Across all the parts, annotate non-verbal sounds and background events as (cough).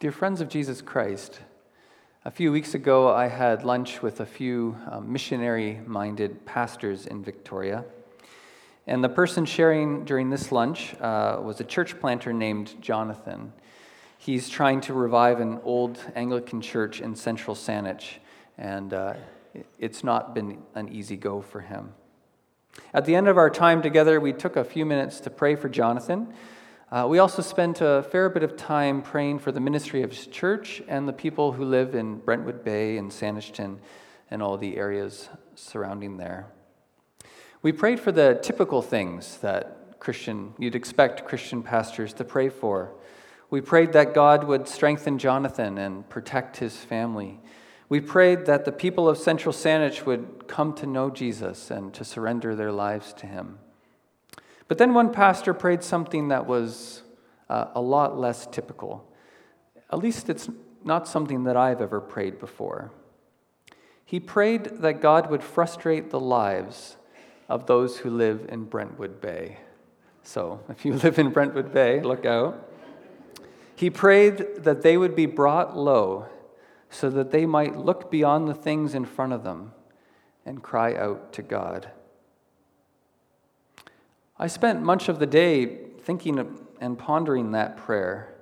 Dear friends of Jesus Christ, a few weeks ago I had lunch with a few um, missionary minded pastors in Victoria. And the person sharing during this lunch uh, was a church planter named Jonathan. He's trying to revive an old Anglican church in central Saanich, and uh, it's not been an easy go for him. At the end of our time together, we took a few minutes to pray for Jonathan. Uh, we also spent a fair bit of time praying for the ministry of his church and the people who live in Brentwood Bay and Saanich and all the areas surrounding there. We prayed for the typical things that Christian you'd expect Christian pastors to pray for. We prayed that God would strengthen Jonathan and protect his family. We prayed that the people of Central Saanich would come to know Jesus and to surrender their lives to him. But then one pastor prayed something that was uh, a lot less typical. At least it's not something that I've ever prayed before. He prayed that God would frustrate the lives of those who live in Brentwood Bay. So, (laughs) if you live in Brentwood Bay, look out. He prayed that they would be brought low so that they might look beyond the things in front of them and cry out to God. I spent much of the day thinking and pondering that prayer.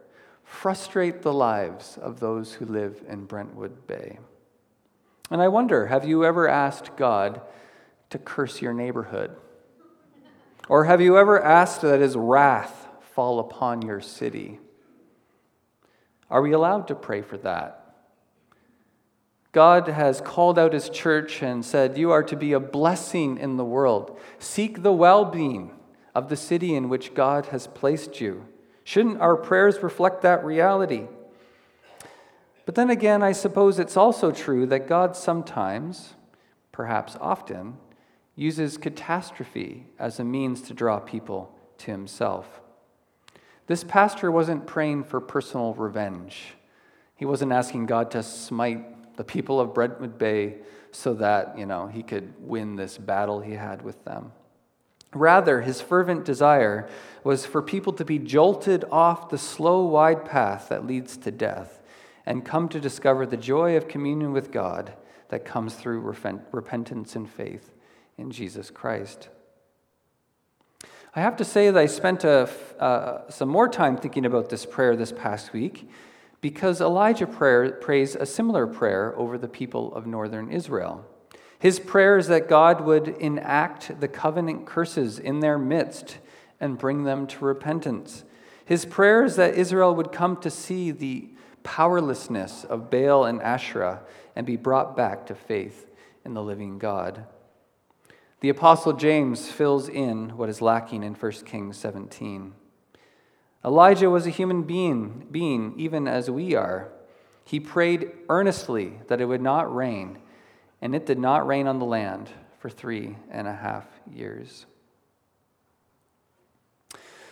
Frustrate the lives of those who live in Brentwood Bay. And I wonder have you ever asked God to curse your neighborhood? Or have you ever asked that his wrath fall upon your city? Are we allowed to pray for that? God has called out his church and said, You are to be a blessing in the world. Seek the well being of the city in which God has placed you. Shouldn't our prayers reflect that reality? But then again, I suppose it's also true that God sometimes, perhaps often, uses catastrophe as a means to draw people to himself. This pastor wasn't praying for personal revenge. He wasn't asking God to smite the people of Brentwood Bay so that, you know, he could win this battle he had with them. Rather, his fervent desire was for people to be jolted off the slow, wide path that leads to death and come to discover the joy of communion with God that comes through repentance and faith in Jesus Christ. I have to say that I spent a, uh, some more time thinking about this prayer this past week because Elijah prayer, prays a similar prayer over the people of northern Israel. His prayer is that God would enact the covenant curses in their midst and bring them to repentance. His prayer is that Israel would come to see the powerlessness of Baal and Asherah and be brought back to faith in the living God. The Apostle James fills in what is lacking in 1 Kings 17. Elijah was a human being, being, even as we are. He prayed earnestly that it would not rain and it did not rain on the land for three and a half years.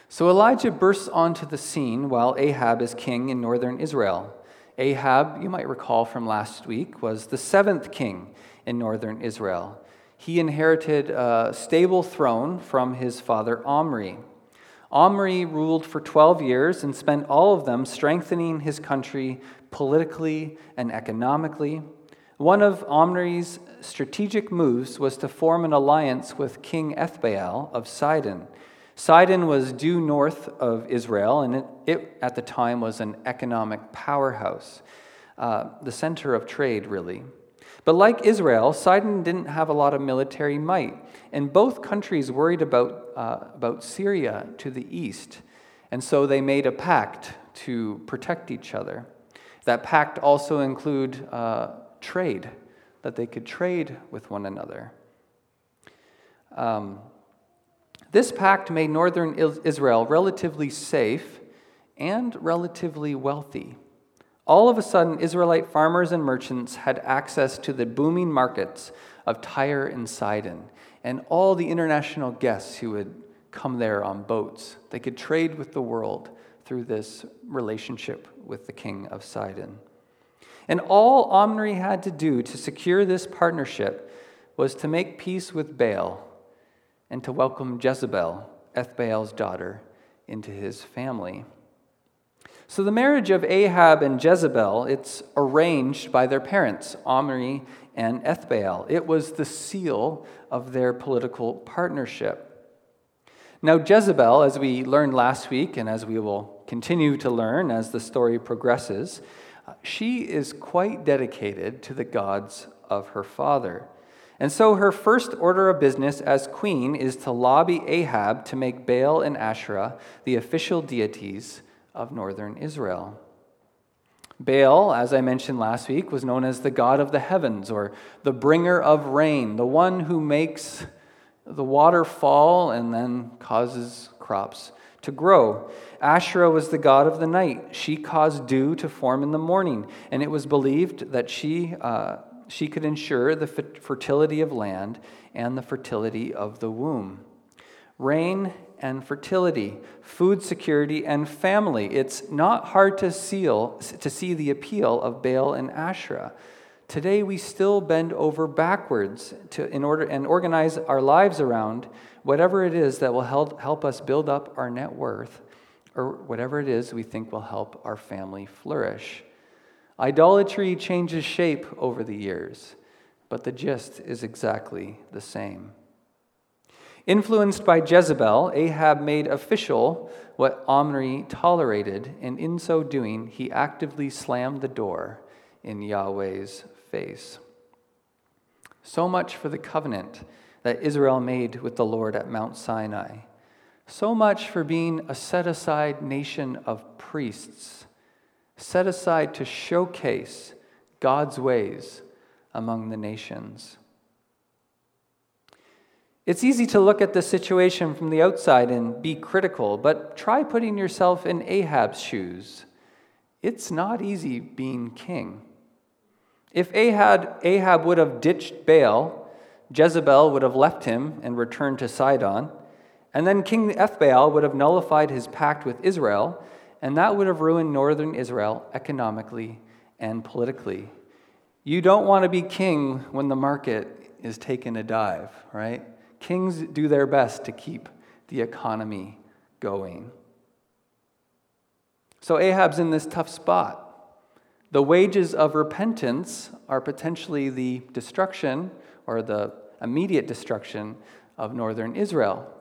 So Elijah bursts onto the scene while Ahab is king in northern Israel. Ahab, you might recall from last week, was the seventh king in northern Israel. He inherited a stable throne from his father Omri. Omri ruled for 12 years and spent all of them strengthening his country politically and economically. One of Omri's strategic moves was to form an alliance with King Ethbaal of Sidon. Sidon was due north of Israel, and it, it at the time was an economic powerhouse, uh, the center of trade, really. But like Israel, Sidon didn't have a lot of military might, and both countries worried about, uh, about Syria to the east, and so they made a pact to protect each other. That pact also include, uh, trade, that they could trade with one another. Um, this pact made northern Israel relatively safe and relatively wealthy. All of a sudden, Israelite farmers and merchants had access to the booming markets of Tyre and Sidon and all the international guests who would come there on boats. They could trade with the world through this relationship with the king of Sidon. And all Omri had to do to secure this partnership was to make peace with Baal and to welcome Jezebel, Ethbaal's daughter, into his family. So the marriage of Ahab and Jezebel, it's arranged by their parents, Omri and Ethbaal. It was the seal of their political partnership. Now, Jezebel, as we learned last week, and as we will continue to learn as the story progresses, she is quite dedicated to the gods of her father. And so her first order of business as queen is to lobby Ahab to make Baal and Asherah the official deities of northern Israel. Baal, as I mentioned last week, was known as the god of the heavens or the bringer of rain, the one who makes the water fall and then causes crops to grow. Asherah was the god of the night. She caused dew to form in the morning, and it was believed that she, uh, she could ensure the fertility of land and the fertility of the womb. Rain and fertility, food security and family. It's not hard to, seal, to see the appeal of Baal and Asherah. Today we still bend over backwards to, in order and organize our lives around whatever it is that will help, help us build up our net worth or whatever it is we think will help our family flourish. Idolatry changes shape over the years, but the gist is exactly the same. Influenced by Jezebel, Ahab made official what Omri tolerated, and in so doing, he actively slammed the door in Yahweh's face. So much for the covenant that Israel made with the Lord at Mount Sinai. So much for being a set aside nation of priests, set aside to showcase God's ways among the nations. It's easy to look at the situation from the outside and be critical, but try putting yourself in Ahab's shoes. It's not easy being king. If Ahab, Ahab would have ditched Baal, Jezebel would have left him and returned to Sidon, and then King Ethbaal would have nullified his pact with Israel, and that would have ruined northern Israel economically and politically. You don't want to be king when the market is taking a dive, right? Kings do their best to keep the economy going. So Ahab's in this tough spot. The wages of repentance are potentially the destruction or the immediate destruction of northern Israel.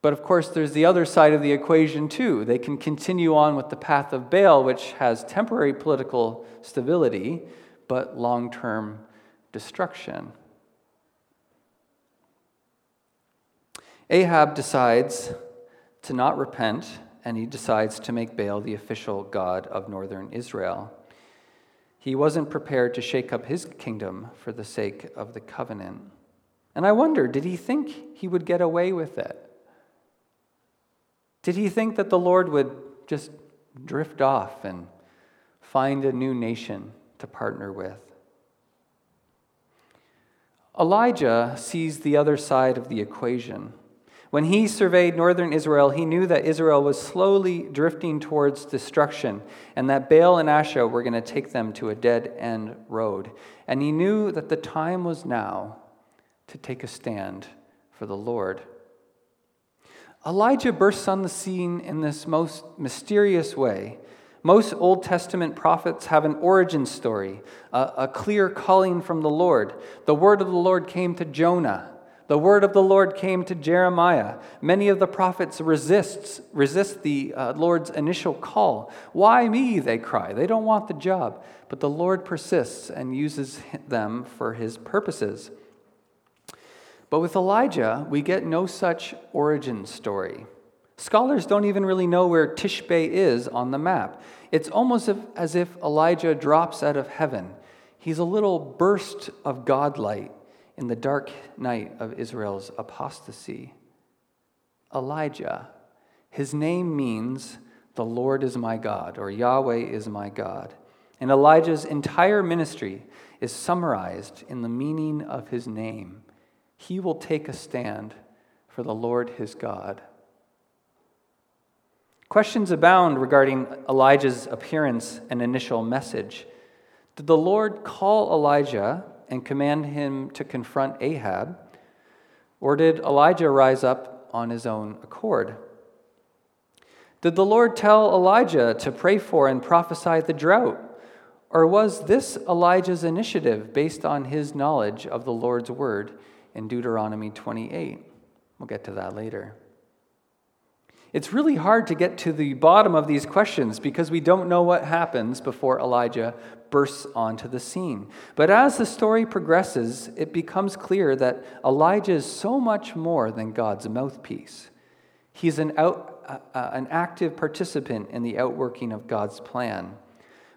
But of course, there's the other side of the equation too. They can continue on with the path of Baal, which has temporary political stability, but long term destruction. Ahab decides to not repent, and he decides to make Baal the official god of northern Israel. He wasn't prepared to shake up his kingdom for the sake of the covenant. And I wonder, did he think he would get away with it? Did he think that the Lord would just drift off and find a new nation to partner with? Elijah sees the other side of the equation. When he surveyed northern Israel, he knew that Israel was slowly drifting towards destruction and that Baal and Asherah were going to take them to a dead end road. And he knew that the time was now to take a stand for the Lord. Elijah bursts on the scene in this most mysterious way. Most Old Testament prophets have an origin story, a, a clear calling from the Lord. The word of the Lord came to Jonah. The word of the Lord came to Jeremiah. Many of the prophets resists, resist the uh, Lord's initial call. Why me? They cry. They don't want the job. But the Lord persists and uses them for his purposes. But with Elijah, we get no such origin story. Scholars don't even really know where Tishbe is on the map. It's almost as if Elijah drops out of heaven. He's a little burst of godlight in the dark night of Israel's apostasy. Elijah, his name means the Lord is my God, or Yahweh is my God. And Elijah's entire ministry is summarized in the meaning of his name. He will take a stand for the Lord his God. Questions abound regarding Elijah's appearance and initial message. Did the Lord call Elijah and command him to confront Ahab? Or did Elijah rise up on his own accord? Did the Lord tell Elijah to pray for and prophesy the drought? Or was this Elijah's initiative based on his knowledge of the Lord's word in Deuteronomy 28? We'll get to that later. It's really hard to get to the bottom of these questions because we don't know what happens before Elijah bursts onto the scene. But as the story progresses, it becomes clear that Elijah is so much more than God's mouthpiece. He's an, out, uh, uh, an active participant in the outworking of God's plan.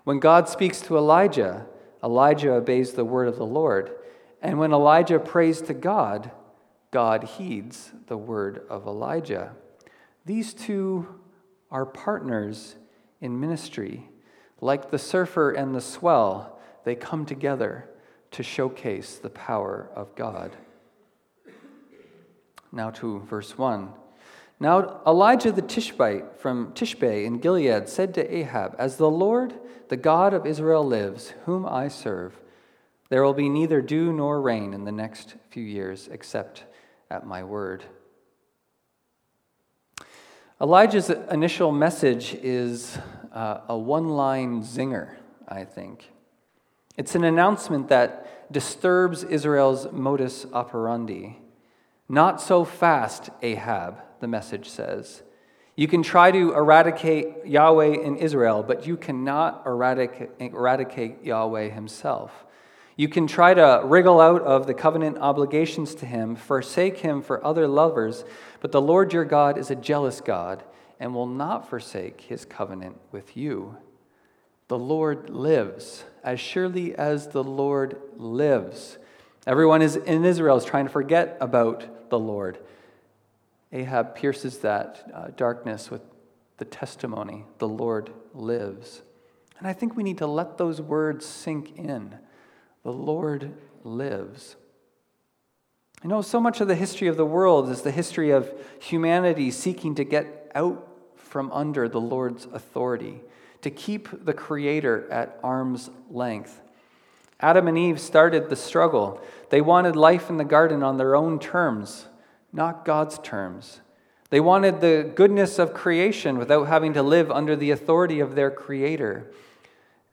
When God speaks to Elijah, Elijah obeys the word of the Lord. And when Elijah prays to God, God heeds the word of Elijah. These two are partners in ministry. Like the surfer and the swell, they come together to showcase the power of God. Now to verse 1. Now Elijah the Tishbite from Tishbe in Gilead said to Ahab, As the Lord, the God of Israel, lives, whom I serve, there will be neither dew nor rain in the next few years, except at my word. Elijah's initial message is uh, a one line zinger, I think. It's an announcement that disturbs Israel's modus operandi. Not so fast, Ahab, the message says. You can try to eradicate Yahweh in Israel, but you cannot eradicate, eradicate Yahweh himself. You can try to wriggle out of the covenant obligations to him, forsake him for other lovers, but the Lord your God is a jealous God and will not forsake his covenant with you. The Lord lives. As surely as the Lord lives. Everyone is, in Israel is trying to forget about the Lord. Ahab pierces that uh, darkness with the testimony the Lord lives. And I think we need to let those words sink in. The Lord lives. You know, so much of the history of the world is the history of humanity seeking to get out from under the Lord's authority, to keep the Creator at arm's length. Adam and Eve started the struggle. They wanted life in the garden on their own terms, not God's terms. They wanted the goodness of creation without having to live under the authority of their Creator.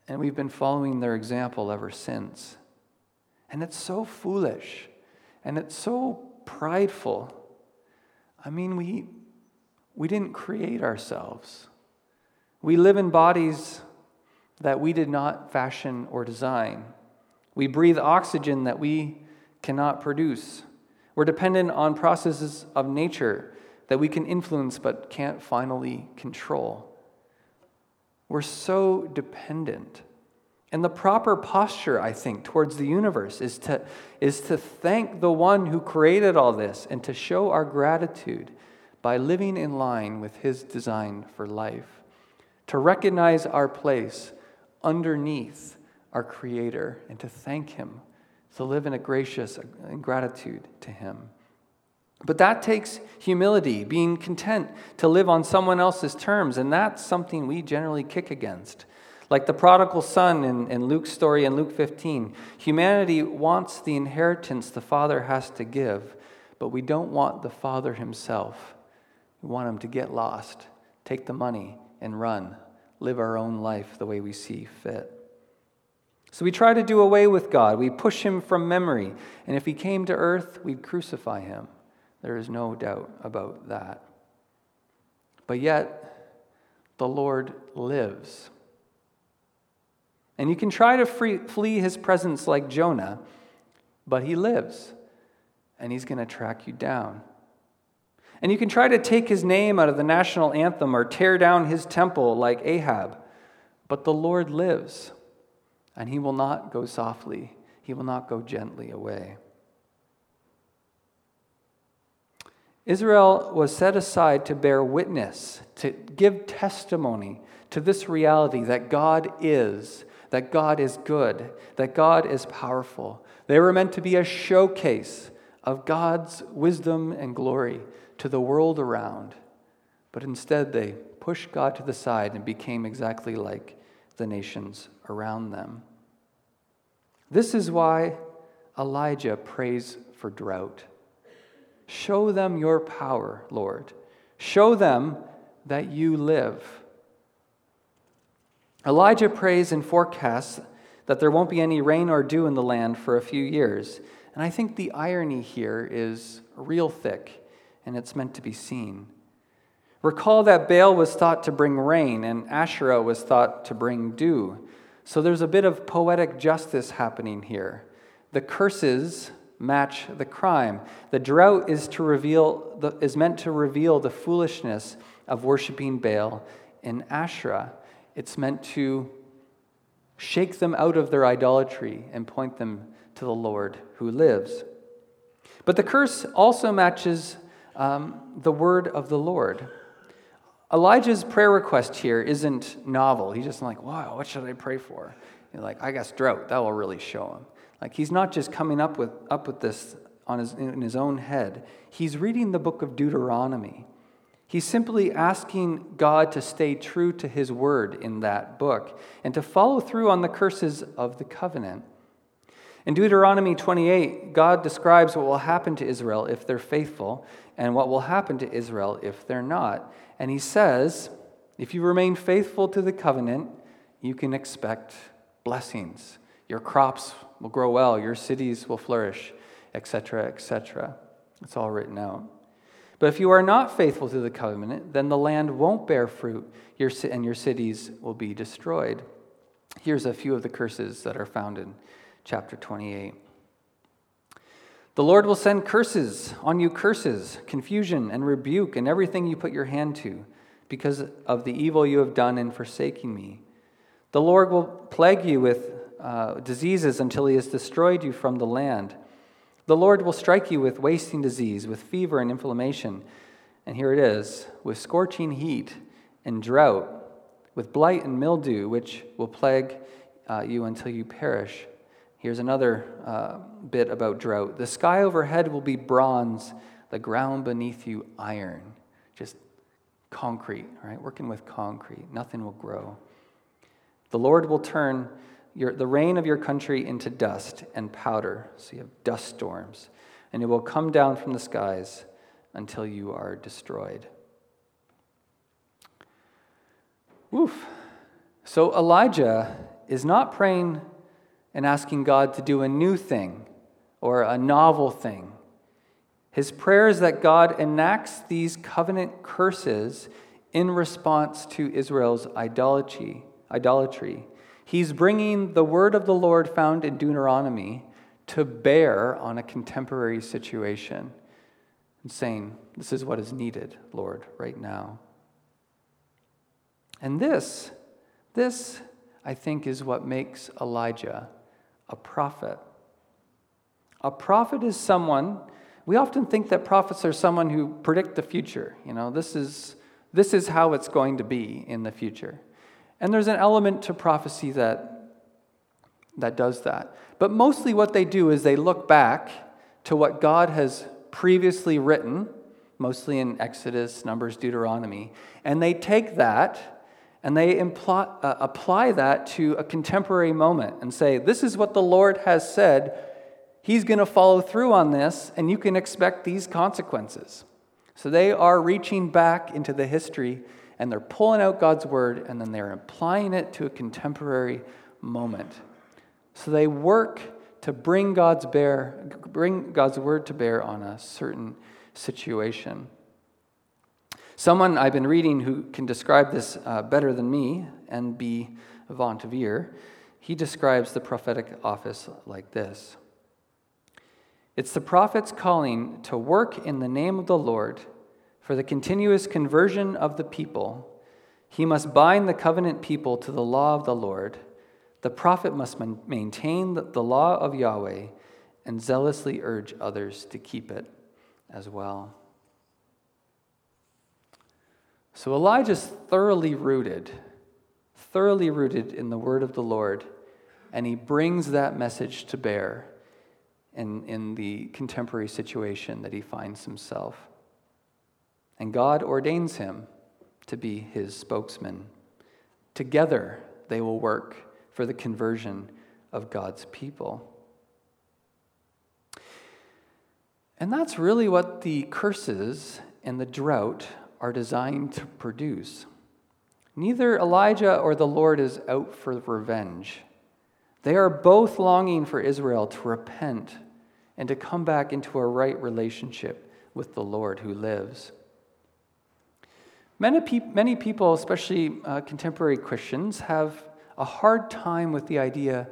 And we've been following their example ever since. And it's so foolish and it's so prideful. I mean, we, we didn't create ourselves. We live in bodies that we did not fashion or design. We breathe oxygen that we cannot produce. We're dependent on processes of nature that we can influence but can't finally control. We're so dependent. And the proper posture, I think, towards the universe is to, is to thank the one who created all this and to show our gratitude by living in line with his design for life. To recognize our place underneath our Creator and to thank him, to live in a gracious uh, gratitude to him. But that takes humility, being content to live on someone else's terms, and that's something we generally kick against. Like the prodigal son in, in Luke's story in Luke 15, humanity wants the inheritance the father has to give, but we don't want the father himself. We want him to get lost, take the money, and run, live our own life the way we see fit. So we try to do away with God. We push him from memory. And if he came to earth, we'd crucify him. There is no doubt about that. But yet, the Lord lives. And you can try to free, flee his presence like Jonah, but he lives, and he's going to track you down. And you can try to take his name out of the national anthem or tear down his temple like Ahab, but the Lord lives, and he will not go softly, he will not go gently away. Israel was set aside to bear witness, to give testimony to this reality that God is, that God is good, that God is powerful. They were meant to be a showcase of God's wisdom and glory to the world around. But instead, they pushed God to the side and became exactly like the nations around them. This is why Elijah prays for drought. Show them your power, Lord. Show them that you live. Elijah prays and forecasts that there won't be any rain or dew in the land for a few years. And I think the irony here is real thick, and it's meant to be seen. Recall that Baal was thought to bring rain, and Asherah was thought to bring dew. So there's a bit of poetic justice happening here. The curses match the crime. The drought is, to reveal the, is meant to reveal the foolishness of worshiping Baal in Asherah. It's meant to shake them out of their idolatry and point them to the Lord who lives. But the curse also matches um, the word of the Lord. Elijah's prayer request here isn't novel. He's just like, wow, what should I pray for? You're like, I guess drought. That will really show him. Like he's not just coming up with, up with this on his, in his own head. He's reading the book of Deuteronomy. He's simply asking God to stay true to his word in that book and to follow through on the curses of the covenant. In Deuteronomy 28, God describes what will happen to Israel if they're faithful and what will happen to Israel if they're not. And he says, if you remain faithful to the covenant, you can expect blessings. Your crops will grow well, your cities will flourish, etc., etc. It's all written out. But if you are not faithful to the covenant, then the land won't bear fruit, and your cities will be destroyed. Here's a few of the curses that are found in chapter 28. The Lord will send curses on you, curses, confusion, and rebuke, and everything you put your hand to, because of the evil you have done in forsaking me. The Lord will plague you with uh, diseases until he has destroyed you from the land. The Lord will strike you with wasting disease, with fever and inflammation. And here it is with scorching heat and drought, with blight and mildew, which will plague uh, you until you perish. Here's another uh, bit about drought. The sky overhead will be bronze, the ground beneath you iron. Just concrete, right? Working with concrete. Nothing will grow. The Lord will turn your, the rain of your country into dust and powder. So you have dust storms. And it will come down from the skies until you are destroyed. Woof. So Elijah is not praying and asking God to do a new thing or a novel thing. His prayer is that God enacts these covenant curses in response to Israel's idolatry. idolatry. He's bringing the word of the Lord found in Deuteronomy to bear on a contemporary situation and saying, This is what is needed, Lord, right now. And this, this, I think, is what makes Elijah a prophet. A prophet is someone, we often think that prophets are someone who predict the future. You know, this is, this is how it's going to be in the future. And there's an element to prophecy that, that does that. But mostly what they do is they look back to what God has previously written, mostly in Exodus, Numbers, Deuteronomy, and they take that and they imply, uh, apply that to a contemporary moment and say, This is what the Lord has said. He's going to follow through on this, and you can expect these consequences. So they are reaching back into the history and they're pulling out God's word and then they're applying it to a contemporary moment. So they work to bring God's bear bring God's word to bear on a certain situation. Someone I've been reading who can describe this uh, better than me, and be Vontivier, he describes the prophetic office like this It's the prophet's calling to work in the name of the Lord for the continuous conversion of the people, he must bind the covenant people to the law of the Lord. The prophet must maintain the law of Yahweh and zealously urge others to keep it as well. So Elijah's thoroughly rooted, thoroughly rooted in the word of the Lord, and he brings that message to bear in, in the contemporary situation that he finds himself and God ordains him to be his spokesman. Together, they will work for the conversion of God's people. And that's really what the curses and the drought are designed to produce. Neither Elijah or the Lord is out for revenge. They are both longing for Israel to repent and to come back into a right relationship with the Lord who lives. Many, pe- many people, especially uh, contemporary Christians, have a hard time with the idea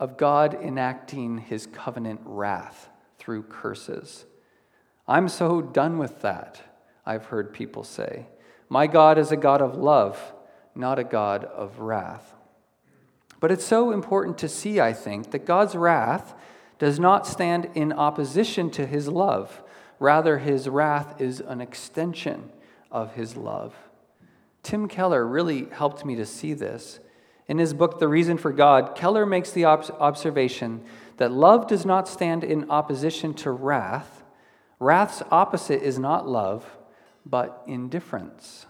of God enacting his covenant wrath through curses. I'm so done with that, I've heard people say. My God is a God of love, not a God of wrath. But it's so important to see, I think, that God's wrath does not stand in opposition to his love. Rather, his wrath is an extension of his love. Tim Keller really helped me to see this. In his book, The Reason for God, Keller makes the observation that love does not stand in opposition to wrath. Wrath's opposite is not love, but indifference.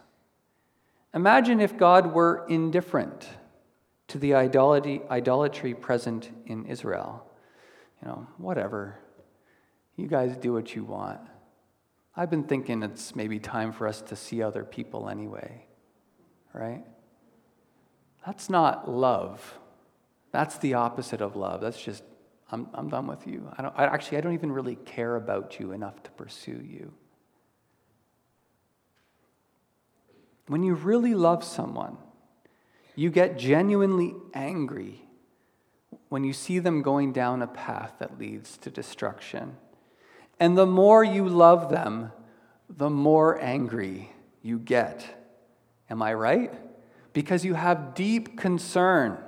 Imagine if God were indifferent to the idolatry, idolatry present in Israel. You know, whatever. You guys do what you want. I've been thinking it's maybe time for us to see other people anyway, right? That's not love. That's the opposite of love. That's just, I'm, I'm done with you. I don't, I, actually, I don't even really care about you enough to pursue you. When you really love someone, you get genuinely angry when you see them going down a path that leads to destruction. And the more you love them, the more angry you get. Am I right? Because you have deep concern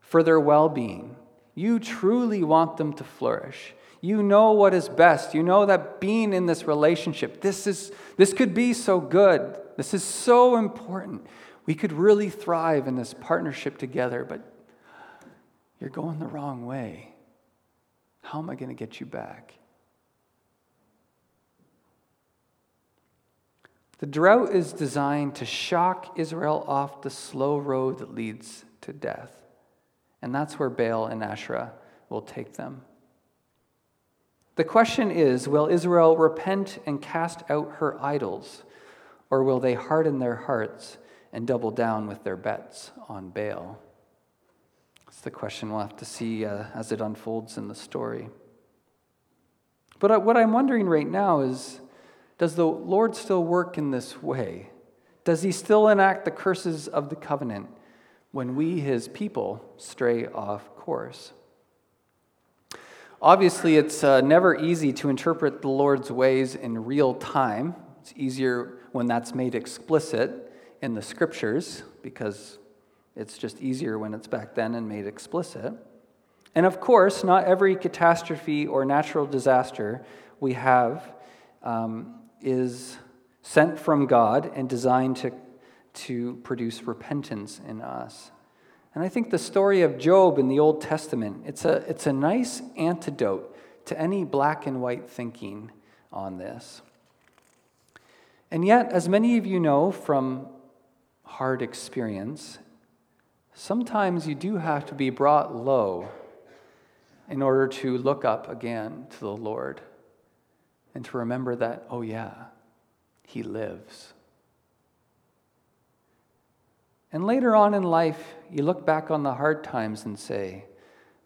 for their well being. You truly want them to flourish. You know what is best. You know that being in this relationship, this, is, this could be so good. This is so important. We could really thrive in this partnership together, but you're going the wrong way. How am I going to get you back? The drought is designed to shock Israel off the slow road that leads to death. And that's where Baal and Asherah will take them. The question is will Israel repent and cast out her idols, or will they harden their hearts and double down with their bets on Baal? It's the question we'll have to see uh, as it unfolds in the story. But uh, what I'm wondering right now is does the Lord still work in this way? Does he still enact the curses of the covenant when we, his people, stray off course? Obviously, it's uh, never easy to interpret the Lord's ways in real time. It's easier when that's made explicit in the scriptures because it's just easier when it's back then and made explicit. And of course, not every catastrophe or natural disaster we have um, is sent from God and designed to, to produce repentance in us. And I think the story of Job in the Old Testament, it's a, it's a nice antidote to any black and white thinking on this. And yet, as many of you know from hard experience, sometimes you do have to be brought low in order to look up again to the Lord and to remember that, oh, yeah, He lives. And later on in life, you look back on the hard times and say,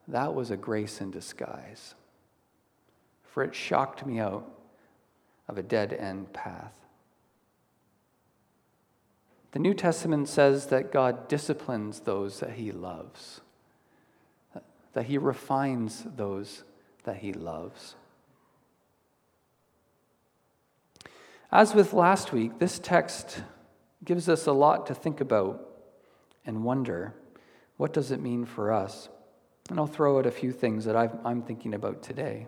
that was a grace in disguise, for it shocked me out of a dead end path. The New Testament says that God disciplines those that he loves, that he refines those that he loves. As with last week, this text gives us a lot to think about and wonder what does it mean for us? And I'll throw out a few things that i am thinking about today.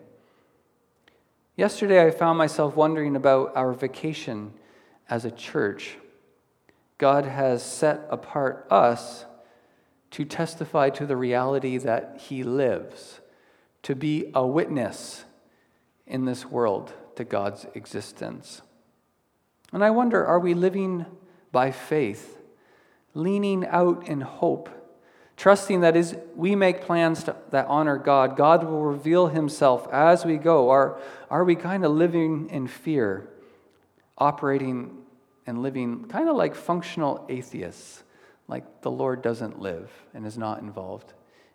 Yesterday, I found myself wondering about our vocation as a church. God has set apart us to testify to the reality that He lives, to be a witness in this world to God's existence. And I wonder are we living by faith, leaning out in hope, trusting that as we make plans to, that honor God, God will reveal Himself as we go? Are, are we kind of living in fear, operating and living kind of like functional atheists, like the Lord doesn't live and is not involved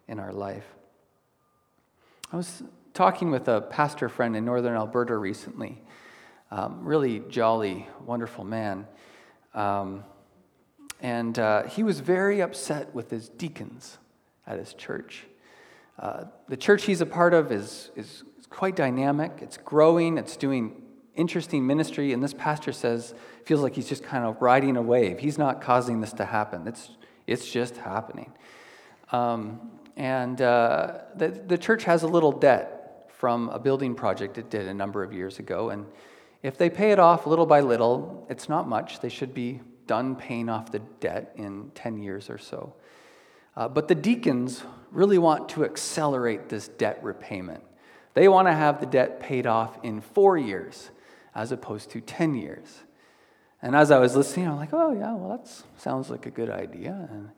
in our life. I was talking with a pastor friend in northern Alberta recently, um, really jolly, wonderful man. Um, and uh, he was very upset with his deacons at his church. Uh, the church he's a part of is, is quite dynamic, it's growing, it's doing interesting ministry, and this pastor says, feels like he's just kind of riding a wave. He's not causing this to happen, it's, it's just happening. Um, and uh, the, the church has a little debt from a building project it did a number of years ago, and if they pay it off little by little, it's not much. They should be done paying off the debt in 10 years or so. Uh, but the deacons really want to accelerate this debt repayment. They want to have the debt paid off in four years as opposed to 10 years. And as I was listening, I'm like, oh, yeah, well, that sounds like a good idea. And,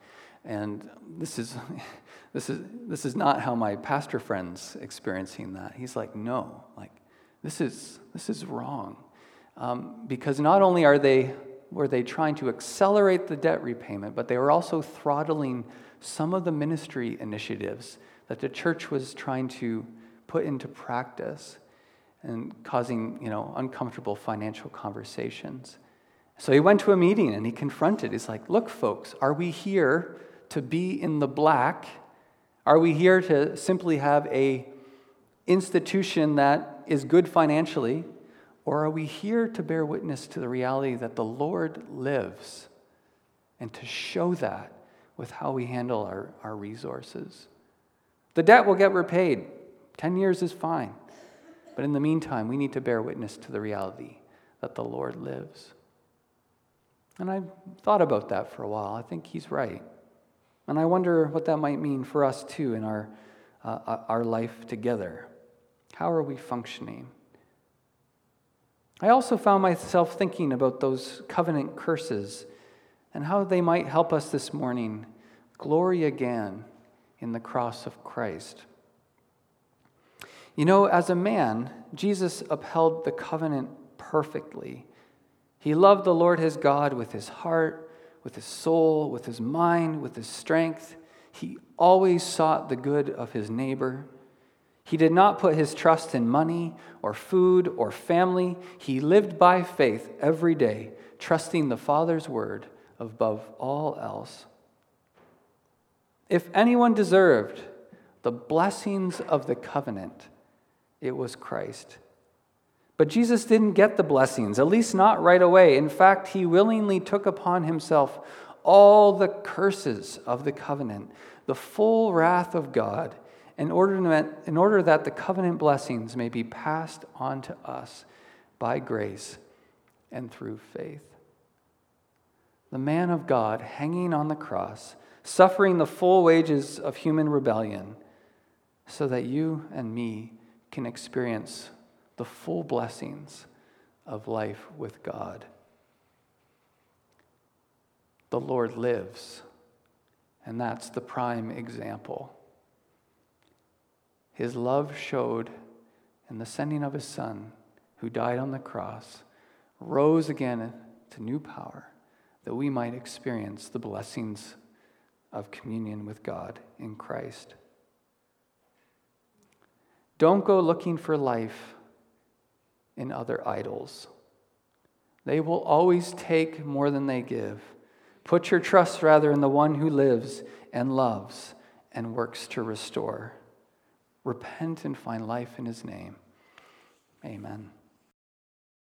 and this, is, (laughs) this, is, this is not how my pastor friend's experiencing that. He's like, no, like, this is, this is wrong. Um, because not only are they, were they trying to accelerate the debt repayment, but they were also throttling some of the ministry initiatives that the church was trying to put into practice and causing you know uncomfortable financial conversations so he went to a meeting and he confronted he's like look folks are we here to be in the black are we here to simply have a institution that is good financially or are we here to bear witness to the reality that the lord lives and to show that with how we handle our, our resources. The debt will get repaid. 10 years is fine. But in the meantime, we need to bear witness to the reality that the Lord lives. And I've thought about that for a while. I think he's right. And I wonder what that might mean for us too in our, uh, uh our life together. How are we functioning? I also found myself thinking about those covenant curses and how they might help us this morning glory again in the cross of Christ. You know, as a man, Jesus upheld the covenant perfectly. He loved the Lord his God with his heart, with his soul, with his mind, with his strength. He always sought the good of his neighbor. He did not put his trust in money or food or family. He lived by faith every day, trusting the Father's word above all else. If anyone deserved the blessings of the covenant, it was Christ. But Jesus didn't get the blessings, at least not right away. In fact, he willingly took upon himself all the curses of the covenant, the full wrath of God, in order, to, in order that the covenant blessings may be passed on to us by grace and through faith the man of God hanging on the cross, suffering the full wages of human rebellion, so that you and me can experience the full blessings of life with God. The Lord lives, and that's the prime example. His love showed in the sending of his Son, who died on the cross, rose again to new power that we might experience the blessings of communion with God in Christ. Don't go looking for life in other idols. They will always take more than they give. Put your trust rather in the one who lives and loves and works to restore. Repent and find life in his name. Amen.